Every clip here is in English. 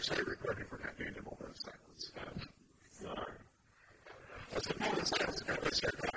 Actually recording for that Daniel Bernstein. No, I Yes, sir.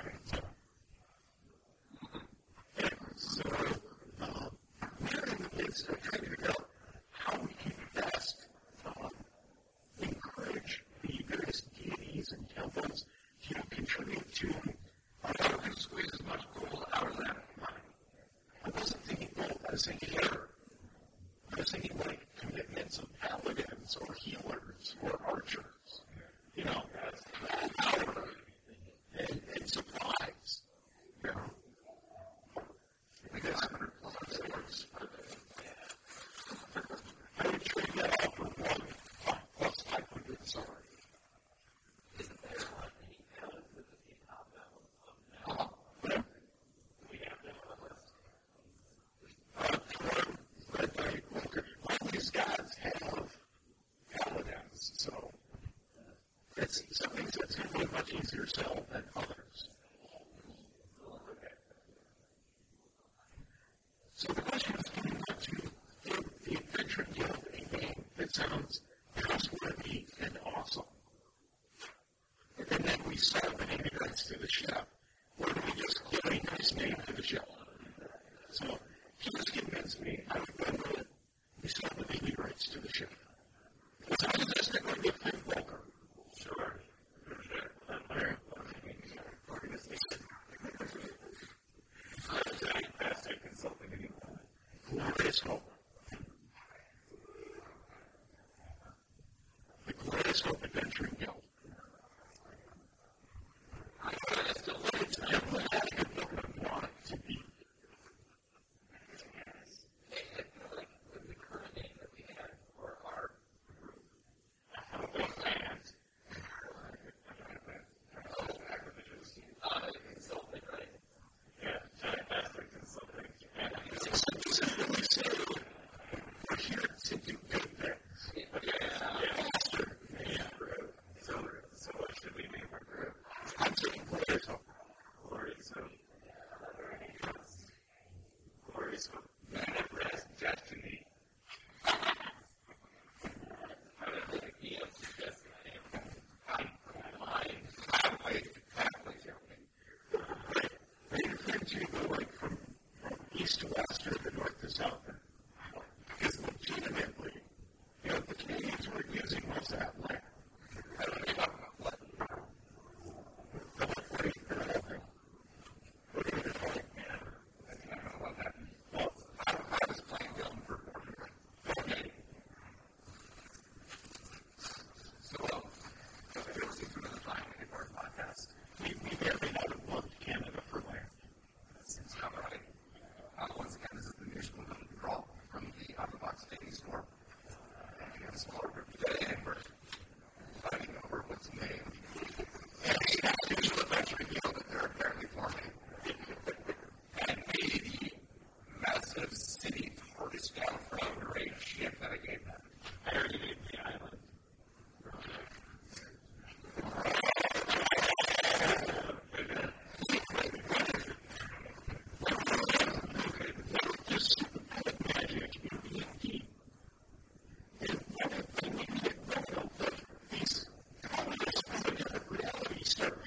sounds trustworthy and awesome. And then we saw when he regards to the ship, this out. serve.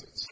Okay.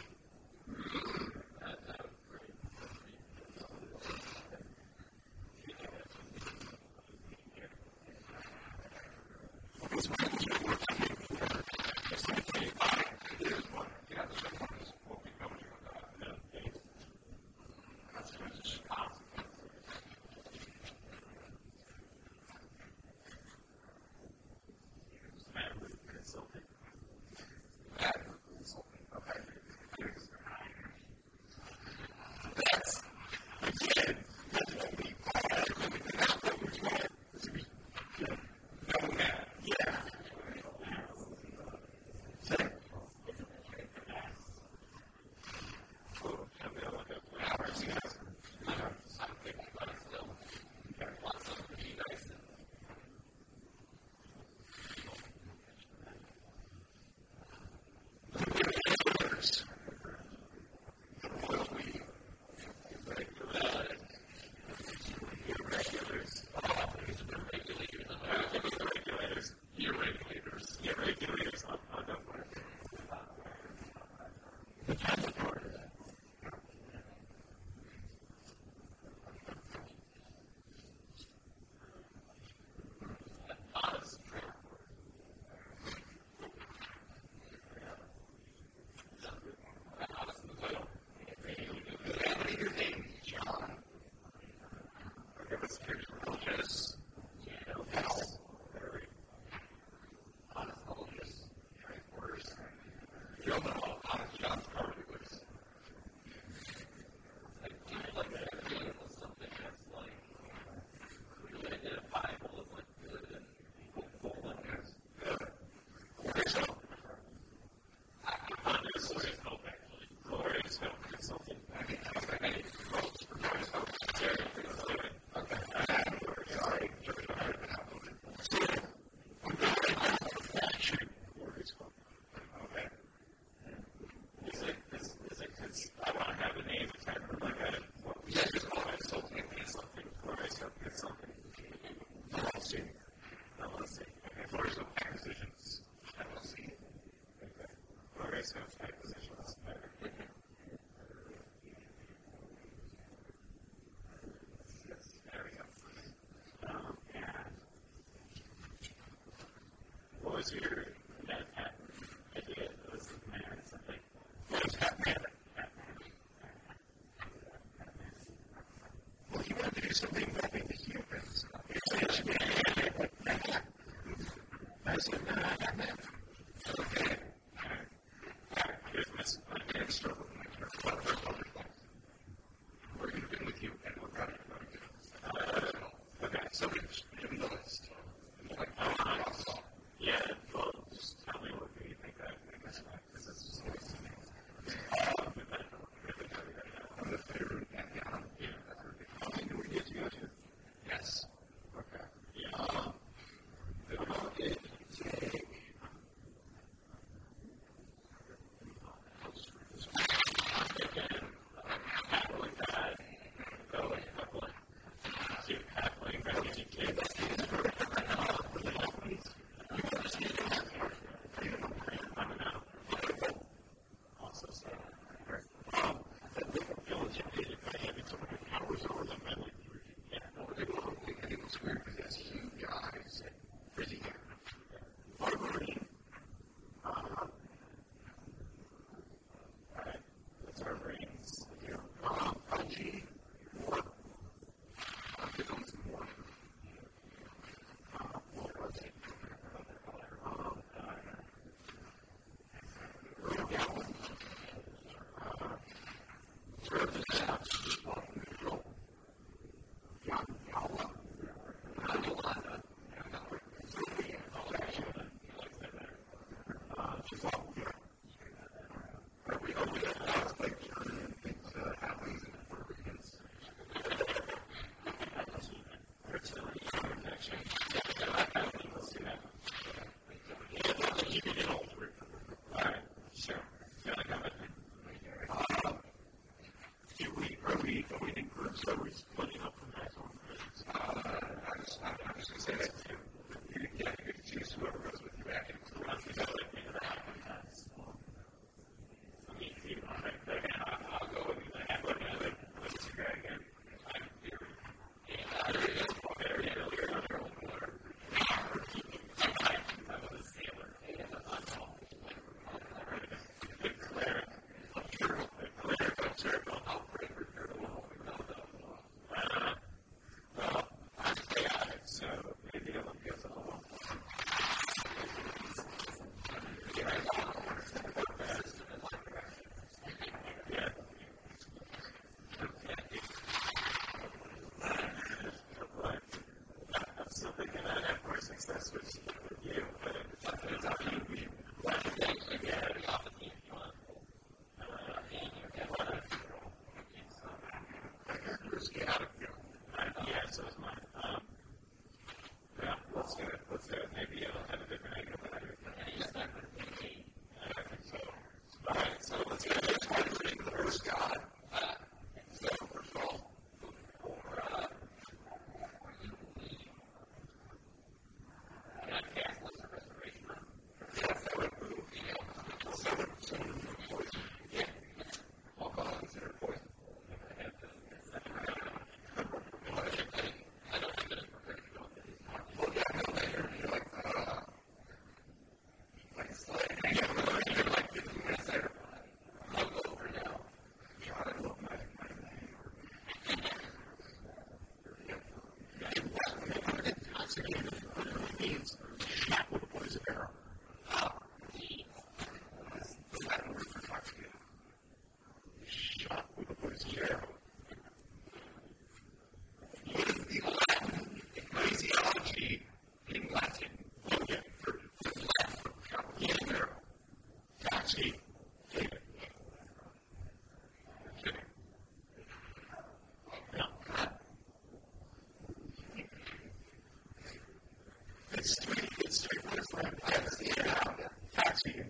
is something involving the humans observe so it's creator. it's three minutes straight, my. I have to get it out. Fax you.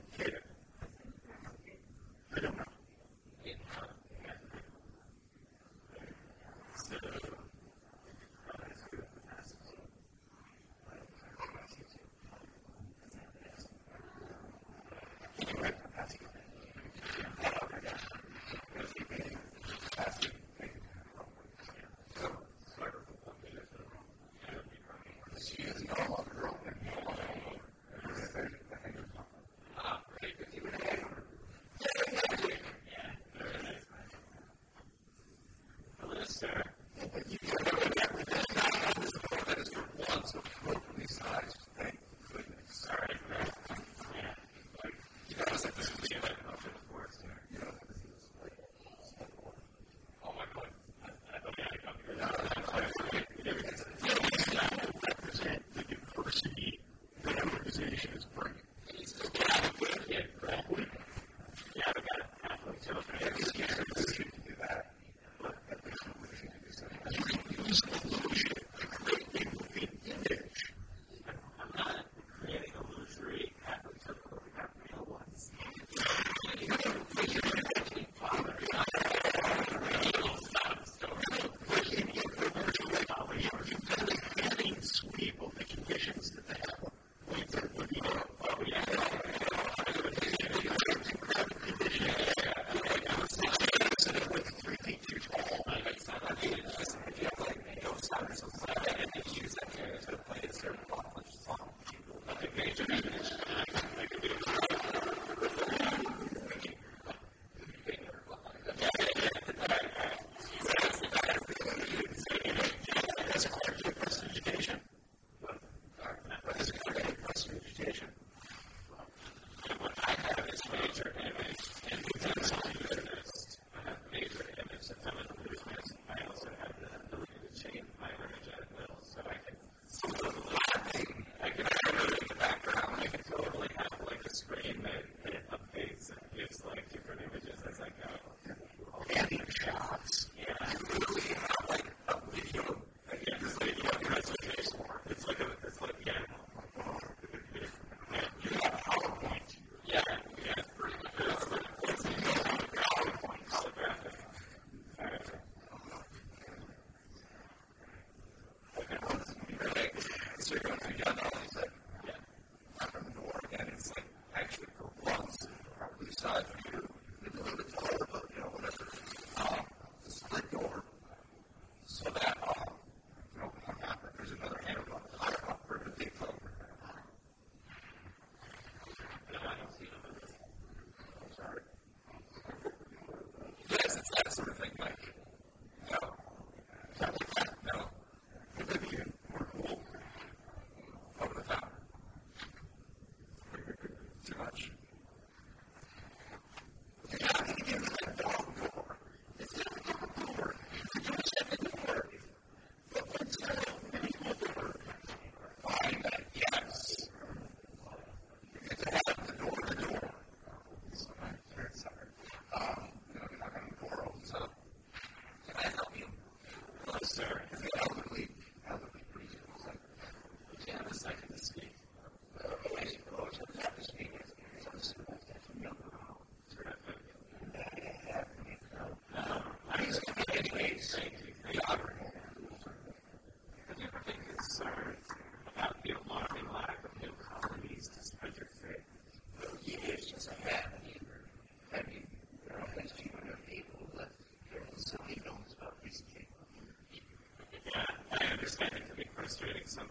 So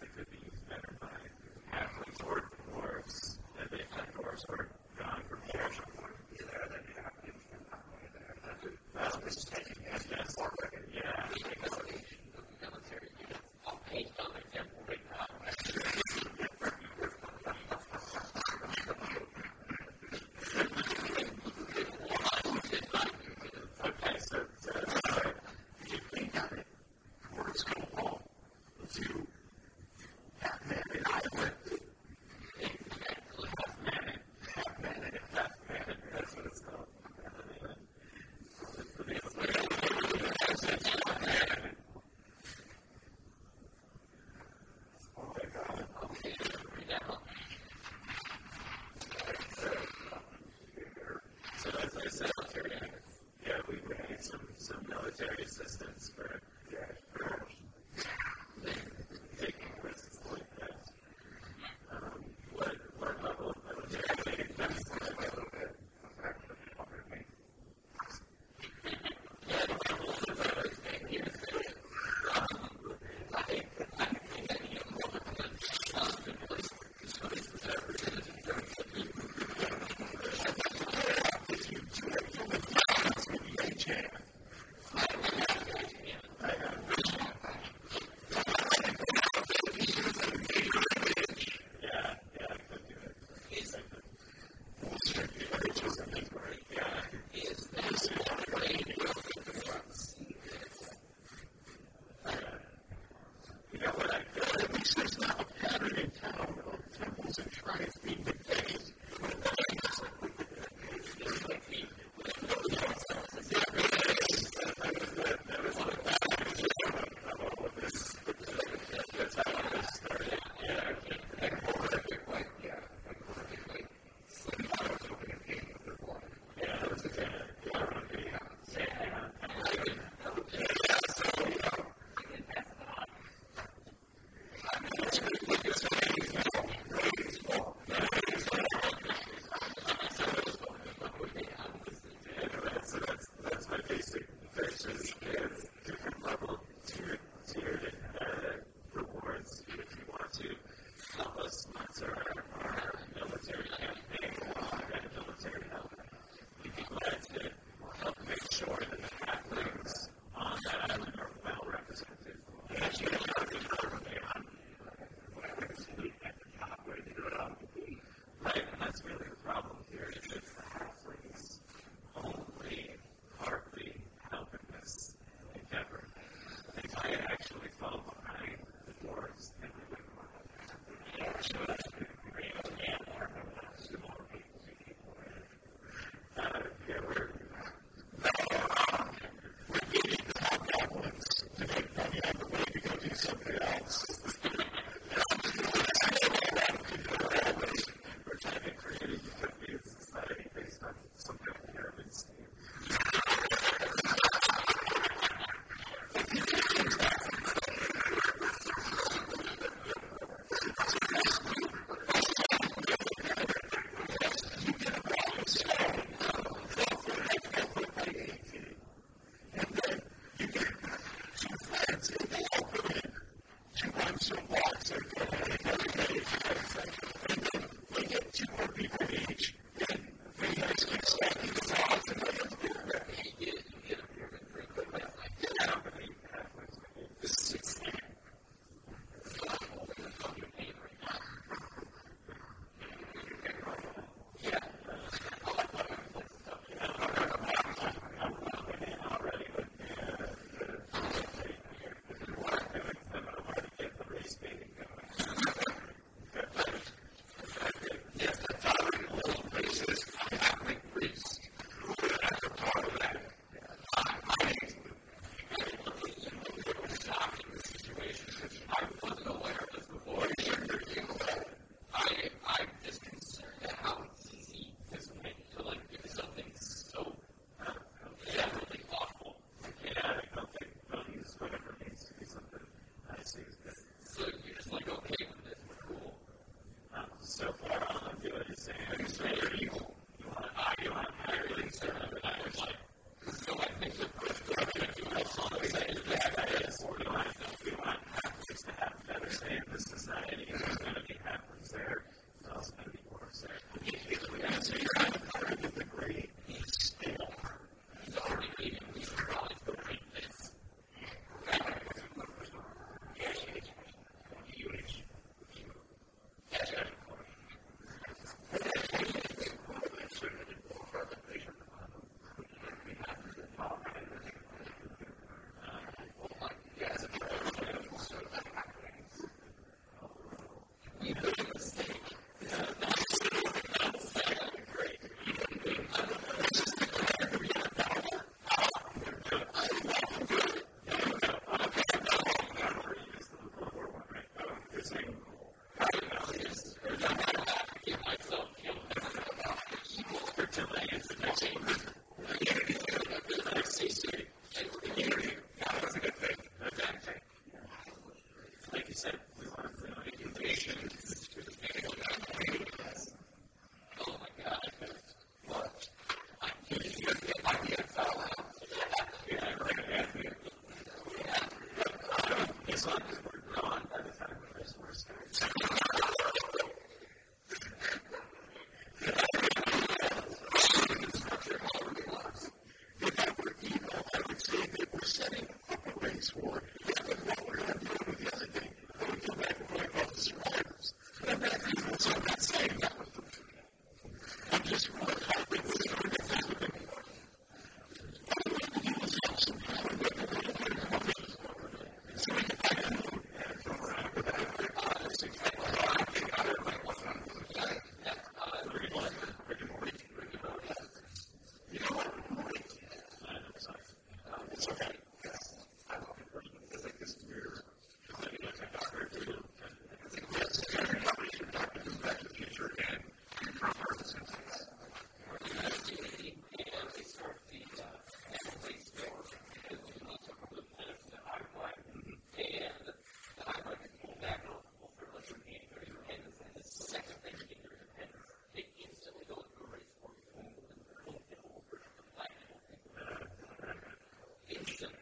Yeah. I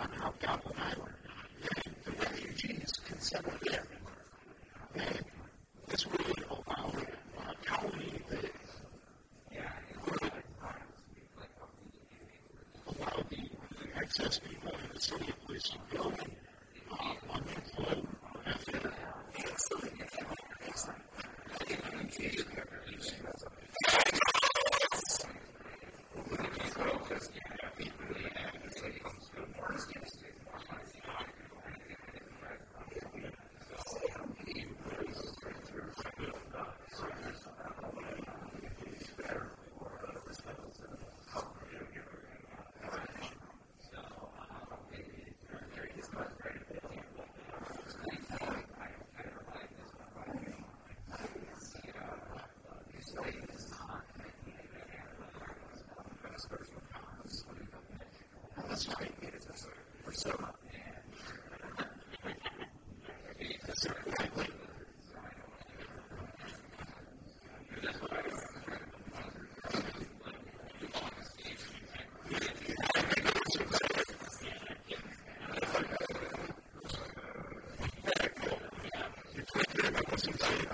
access people allow uh, the refugees can settle there. And this really allowed uh, our county to allow the excess people in the city of police she's coming